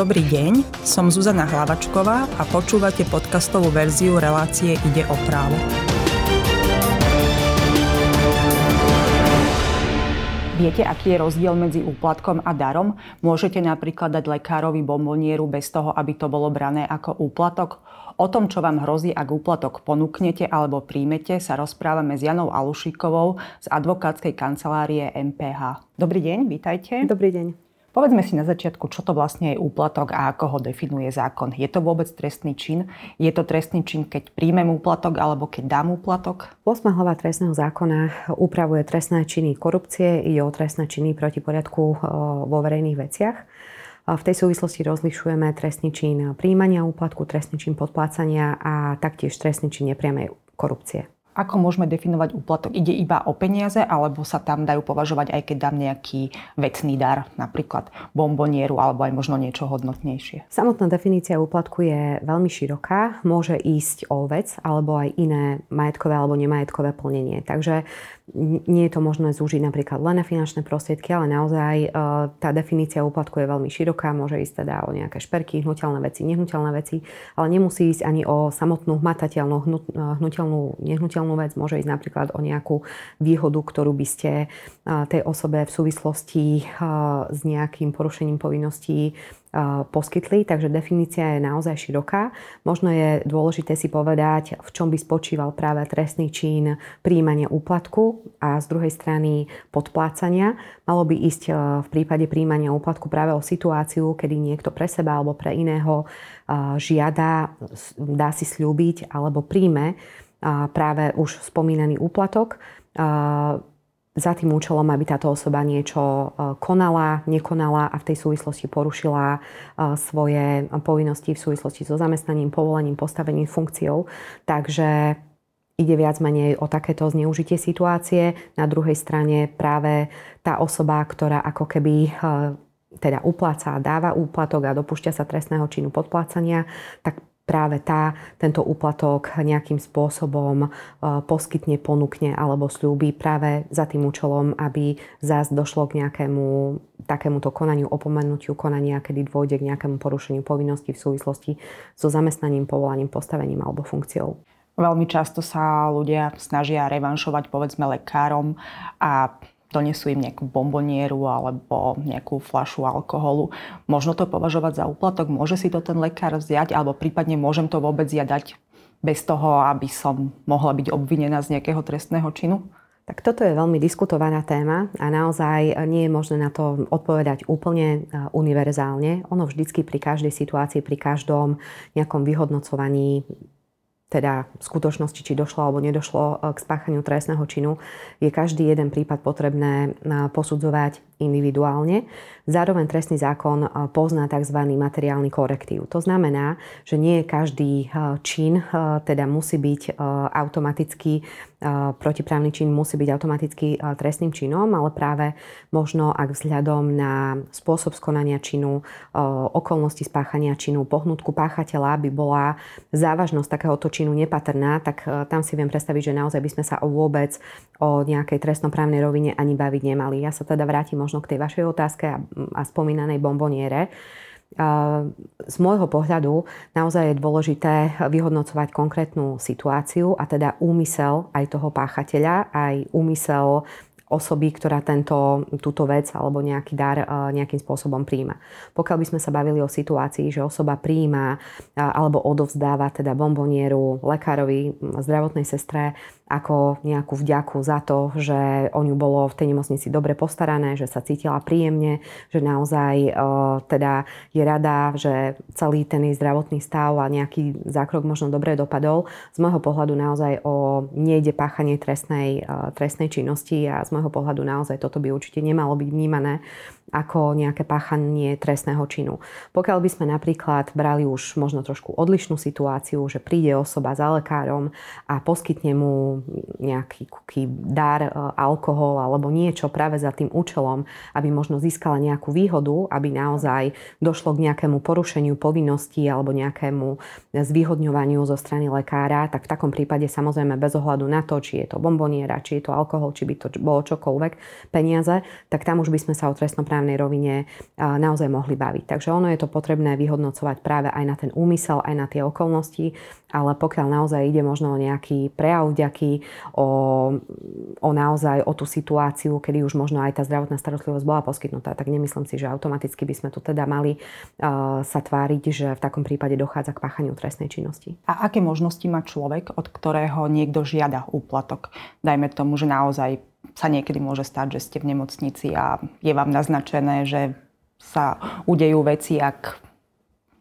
Dobrý deň, som Zuzana Hlavačková a počúvate podcastovú verziu relácie Ide o právo. Viete, aký je rozdiel medzi úplatkom a darom? Môžete napríklad dať lekárovi bombonieru bez toho, aby to bolo brané ako úplatok? O tom, čo vám hrozí, ak úplatok ponúknete alebo príjmete, sa rozprávame s Janou Alušikovou z advokátskej kancelárie MPH. Dobrý deň, vítajte. Dobrý deň. Povedzme si na začiatku, čo to vlastne je úplatok a ako ho definuje zákon. Je to vôbec trestný čin? Je to trestný čin, keď príjmem úplatok alebo keď dám úplatok? 8. hlava trestného zákona upravuje trestné činy korupcie, ide o trestné činy proti poriadku e, vo verejných veciach. V tej súvislosti rozlišujeme trestný čin príjmania úplatku, trestný čin podplácania a taktiež trestný čin nepriamej korupcie. Ako môžeme definovať úplatok? Ide iba o peniaze, alebo sa tam dajú považovať aj keď dám nejaký vecný dar, napríklad bombonieru, alebo aj možno niečo hodnotnejšie? Samotná definícia úplatku je veľmi široká. Môže ísť o vec, alebo aj iné majetkové alebo nemajetkové plnenie. Takže nie je to možné zúžiť napríklad len na finančné prostriedky, ale naozaj e, tá definícia úplatku je veľmi široká. Môže ísť teda o nejaké šperky, hnutelné veci, nehnuteľné veci, ale nemusí ísť ani o samotnú hmatateľnú, e, hnutelnú, nehnuteľnú vec. Môže ísť napríklad o nejakú výhodu, ktorú by ste tej osobe v súvislosti s nejakým porušením povinností poskytli, takže definícia je naozaj široká. Možno je dôležité si povedať, v čom by spočíval práve trestný čin príjmania úplatku a z druhej strany podplácania. Malo by ísť v prípade príjmania úplatku práve o situáciu, kedy niekto pre seba alebo pre iného žiada, dá si slúbiť alebo príjme práve už spomínaný úplatok za tým účelom, aby táto osoba niečo e, konala, nekonala a v tej súvislosti porušila e, svoje povinnosti v súvislosti so zamestnaním, povolením, postavením, funkciou. Takže ide viac menej o takéto zneužitie situácie. Na druhej strane práve tá osoba, ktorá ako keby e, teda upláca dáva úplatok a dopúšťa sa trestného činu podplácania, tak práve tá, tento úplatok nejakým spôsobom e, poskytne, ponúkne alebo slúbi práve za tým účelom, aby zás došlo k nejakému takémuto konaniu, opomenutiu konania, kedy dôjde k nejakému porušeniu povinností v súvislosti so zamestnaním, povolaním, postavením alebo funkciou. Veľmi často sa ľudia snažia revanšovať povedzme lekárom a donesú im nejakú bombonieru alebo nejakú flašu alkoholu. Možno to považovať za úplatok, môže si to ten lekár vziať alebo prípadne môžem to vôbec ja dať bez toho, aby som mohla byť obvinená z nejakého trestného činu? Tak toto je veľmi diskutovaná téma a naozaj nie je možné na to odpovedať úplne e, univerzálne. Ono vždycky pri každej situácii, pri každom nejakom vyhodnocovaní teda v skutočnosti, či došlo alebo nedošlo e, k spáchaniu trestného činu, je každý jeden prípad potrebné e, posudzovať individuálne. Zároveň trestný zákon eh, pozná tzv. materiálny korektív. To znamená, že nie každý čin teda musí byť automaticky, protiprávny čin musí byť automaticky trestným činom, ale práve možno ak vzhľadom na spôsob skonania činu, okolnosti spáchania činu, pohnutku páchateľa by bola závažnosť takéhoto činu nepatrná, tak tam si viem predstaviť, že naozaj by sme sa vôbec o nejakej trestnoprávnej rovine ani baviť nemali. Ja sa teda vrátim možno k tej vašej otázke a spomínanej bomboniere. Z môjho pohľadu naozaj je dôležité vyhodnocovať konkrétnu situáciu a teda úmysel aj toho páchateľa, aj úmysel osoby, ktorá tento, túto vec alebo nejaký dar e, nejakým spôsobom príjma. Pokiaľ by sme sa bavili o situácii, že osoba príjma alebo odovzdáva teda bombonieru lekárovi, zdravotnej sestre ako nejakú vďaku za to, že o ňu bolo v tej nemocnici dobre postarané, že sa cítila príjemne, že naozaj e, teda je rada, že celý ten jej zdravotný stav a nejaký zákrok možno dobre dopadol. Z môjho pohľadu naozaj o nejde páchanie trestnej, e, trestnej činnosti a z môjho pohľadu naozaj toto by určite nemalo byť vnímané ako nejaké páchanie trestného činu. Pokiaľ by sme napríklad brali už možno trošku odlišnú situáciu, že príde osoba za lekárom a poskytne mu nejaký dar, e, alkohol alebo niečo práve za tým účelom, aby možno získala nejakú výhodu, aby naozaj došlo k nejakému porušeniu povinností alebo nejakému zvýhodňovaniu zo strany lekára, tak v takom prípade samozrejme bez ohľadu na to, či je to bomboniera, či je to alkohol, či by to bolo čokoľvek, peniaze, tak tam už by sme sa o trestnoprávne právnej rovine naozaj mohli baviť. Takže ono je to potrebné vyhodnocovať práve aj na ten úmysel, aj na tie okolnosti, ale pokiaľ naozaj ide možno o nejaký prejav vďaky, o, o naozaj o tú situáciu, kedy už možno aj tá zdravotná starostlivosť bola poskytnutá, tak nemyslím si, že automaticky by sme tu teda mali sa tváriť, že v takom prípade dochádza k páchaniu trestnej činnosti. A aké možnosti má človek, od ktorého niekto žiada úplatok? Dajme tomu, že naozaj sa niekedy môže stať, že ste v nemocnici a je vám naznačené, že sa udejú veci, ak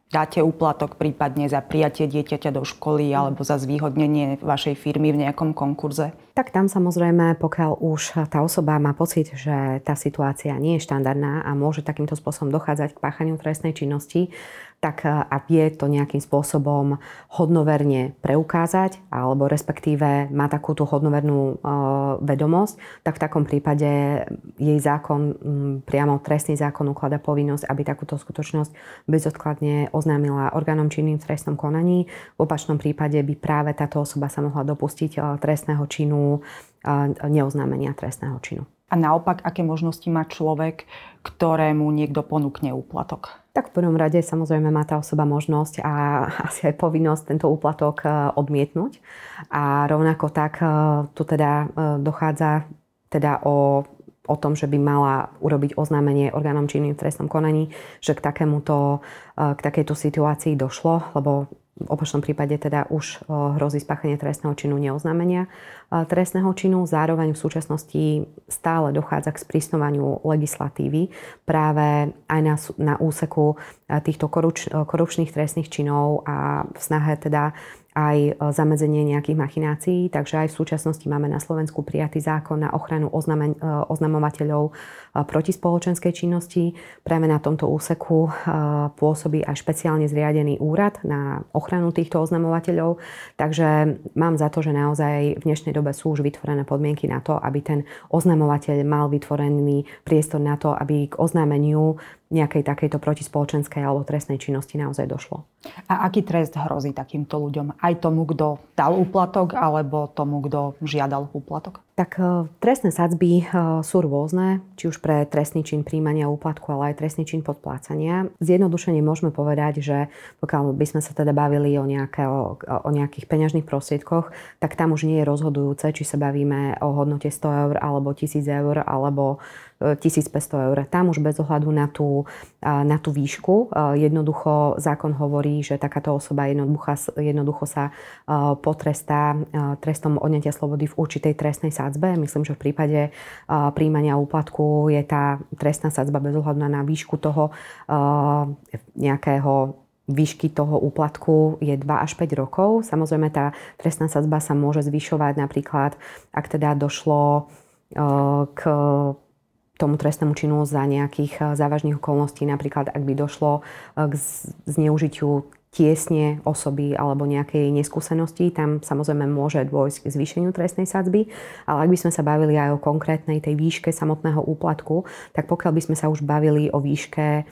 dáte úplatok prípadne za prijatie dieťaťa do školy alebo za zvýhodnenie vašej firmy v nejakom konkurze? Tak tam samozrejme, pokiaľ už tá osoba má pocit, že tá situácia nie je štandardná a môže takýmto spôsobom dochádzať k páchaniu trestnej činnosti, tak e, a vie to nejakým spôsobom hodnoverne preukázať, alebo respektíve má takú tú hodnovernú uh, vedomosť, tak v takom prípade jej zákon, priamo trestný zákon uklada povinnosť, aby takúto skutočnosť bezodkladne oznámila orgánom činným v trestnom konaní. V opačnom prípade by práve táto osoba sa mohla dopustiť uh, trestného činu, neoznámenia trestného činu. A naopak, aké možnosti má človek, ktorému niekto ponúkne úplatok? Tak v prvom rade samozrejme má tá osoba možnosť a asi aj povinnosť tento úplatok e, odmietnúť. A rovnako tak e, tu teda e, dochádza teda o o tom, že by mala urobiť oznámenie orgánom činným v trestnom konaní, že k, takémuto, k takejto situácii došlo, lebo v opačnom prípade teda už hrozí spáchanie trestného činu neoznámenia trestného činu. Zároveň v súčasnosti stále dochádza k sprísnovaniu legislatívy práve aj na, na úseku týchto korupč, korupčných trestných činov a v snahe teda aj zamedzenie nejakých machinácií, takže aj v súčasnosti máme na Slovensku prijatý zákon na ochranu oznamen- oznamovateľov e, proti spoločenskej činnosti. Práve na tomto úseku pôsobí aj špeciálne zriadený úrad na ochranu týchto oznamovateľov, takže mám za to, že naozaj v dnešnej dobe sú už vytvorené podmienky na to, aby ten oznamovateľ mal vytvorený priestor na to, aby k oznámeniu nejakej takejto protispoločenskej alebo trestnej činnosti naozaj došlo. A aký trest hrozí takýmto ľuďom? Aj tomu, kto dal úplatok, alebo tomu, kto žiadal úplatok? Tak e, trestné sadzby e, sú rôzne, či už pre trestný čin príjmania úplatku, ale aj trestný čin podplácania. Zjednodušene môžeme povedať, že pokiaľ by sme sa teda bavili o, nejaké, o, o nejakých peňažných prostriedkoch, tak tam už nie je rozhodujúce, či sa bavíme o hodnote 100 eur alebo 1000 eur alebo 1500 eur. Tam už bez ohľadu na tú, na tú výšku jednoducho zákon hovorí, že takáto osoba jednoducho, jednoducho sa potrestá trestom odňatia slobody v určitej trestnej sadzbe. Myslím, že v prípade príjmania úplatku je tá trestná sadzba bez ohľadu na výšku toho nejakého výšky toho úplatku je 2 až 5 rokov. Samozrejme, tá trestná sadzba sa môže zvyšovať napríklad, ak teda došlo k tomu trestnému činu za nejakých eh, závažných okolností, napríklad ak by došlo eh, k zneužitiu tiesne osoby alebo nejakej neskúsenosti, tam samozrejme môže dôjsť k zvýšeniu trestnej sadzby, ale ak by sme sa bavili aj o konkrétnej tej výške samotného úplatku, tak pokiaľ by sme sa už bavili o výške eh,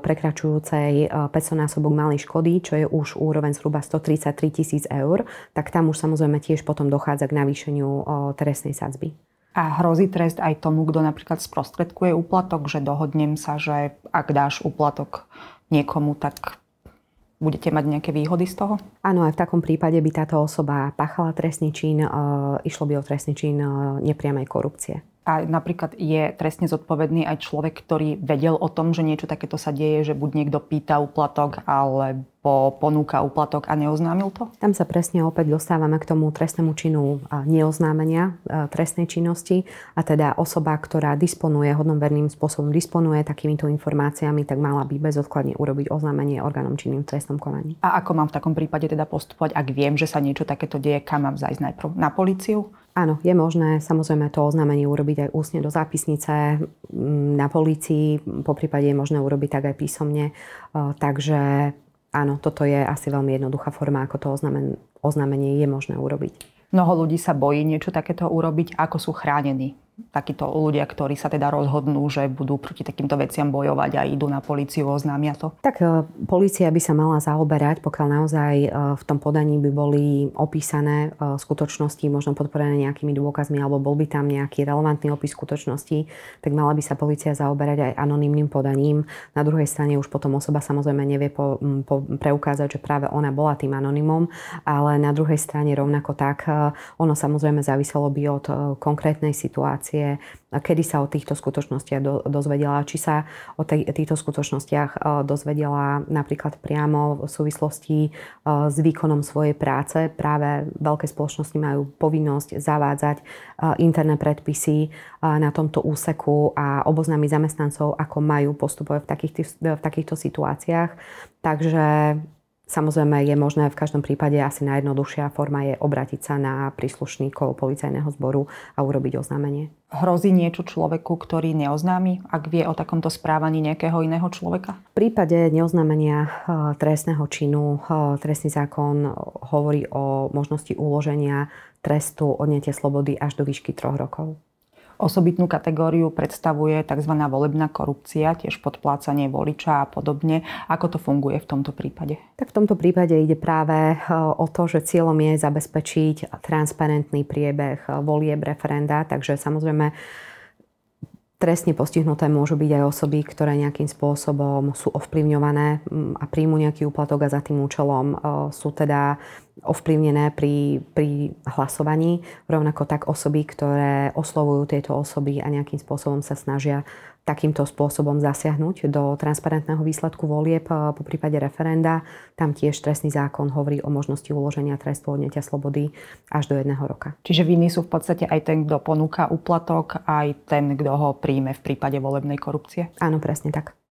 prekračujúcej 500 násobok malej škody, čo je už úroveň zhruba 133 tisíc eur, tak tam už samozrejme tiež potom dochádza k navýšeniu trestnej sadzby. A hrozí trest aj tomu, kto napríklad sprostredkuje úplatok, že dohodnem sa, že ak dáš úplatok niekomu, tak budete mať nejaké výhody z toho? Áno, aj v takom prípade by táto osoba pachala trestný čin, e, išlo by o trestný čin e, nepriamej korupcie. A napríklad je trestne zodpovedný aj človek, ktorý vedel o tom, že niečo takéto sa deje, že buď niekto pýta úplatok, ale po ponúka úplatok a neoznámil to? Tam sa presne opäť dostávame k tomu trestnému činu neoznámenia e, trestnej činnosti a teda osoba, ktorá disponuje, hodnoverným spôsobom disponuje takýmito informáciami, tak mala by bezodkladne urobiť oznámenie orgánom činným v trestnom konaní. A ako mám v takom prípade teda postupovať, ak viem, že sa niečo takéto deje, kam mám zajsť najprv? Na políciu? Áno, je možné samozrejme to oznámenie urobiť aj ústne do zápisnice na polícii, po prípade je možné urobiť tak aj písomne. E, takže áno, toto je asi veľmi jednoduchá forma, ako to oznámenie je možné urobiť. Mnoho ľudí sa bojí niečo takéto urobiť, ako sú chránení takíto ľudia, ktorí sa teda rozhodnú, že budú proti takýmto veciam bojovať a idú na políciu, oznámia to? Tak e, polícia by sa mala zaoberať, pokiaľ naozaj e, v tom podaní by boli opísané e, skutočnosti, možno podporené nejakými dôkazmi, alebo bol by tam nejaký relevantný opis skutočnosti, tak mala by sa polícia zaoberať aj anonymným podaním. Na druhej strane už potom osoba samozrejme nevie po, po, preukázať, že práve ona bola tým anonymom, ale na druhej strane rovnako tak, ono samozrejme záviselo by od konkrétnej situácie informácie, kedy sa o týchto skutočnostiach do, dozvedela, či sa o tej, týchto skutočnostiach e, dozvedela napríklad priamo v súvislosti e, s výkonom svojej práce. Práve veľké spoločnosti majú povinnosť zavádzať e, interné predpisy na tomto úseku a oboznámiť zamestnancov, ako majú postupovať v v takýchto situáciách. Takže Samozrejme je možné v každom prípade asi najjednoduchšia forma je obratiť sa na príslušníkov policajného zboru a urobiť oznámenie. Hrozí niečo človeku, ktorý neoznámi, ak vie o takomto správaní nejakého iného človeka? V prípade neoznámenia e, trestného činu e, trestný zákon hovorí o možnosti uloženia trestu odnetia slobody až do výšky troch rokov. Osobitnú kategóriu predstavuje tzv. volebná korupcia, tiež podplácanie voliča a podobne. Ako to funguje v tomto prípade? Tak v tomto prípade ide práve e, o to, že cieľom je zabezpečiť transparentný priebeh e, volieb referenda, takže samozrejme Trestne postihnuté môžu byť aj osoby, ktoré nejakým spôsobom sú ovplyvňované a príjmu nejaký úplatok a za tým účelom e, sú teda ovplyvnené pri, pri hlasovaní. Rovnako tak osoby, ktoré oslovujú tieto osoby a nejakým spôsobom sa snažia takýmto spôsobom zasiahnuť do transparentného výsledku volieb eh, po prípade referenda. Tam tiež trestný zákon hovorí o možnosti uloženia trestu odnetia slobody až do jedného roka. Čiže viny sú v podstate aj ten, kto ponúka úplatok, aj ten, kto ho príjme v prípade volebnej korupcie? Áno, presne tak.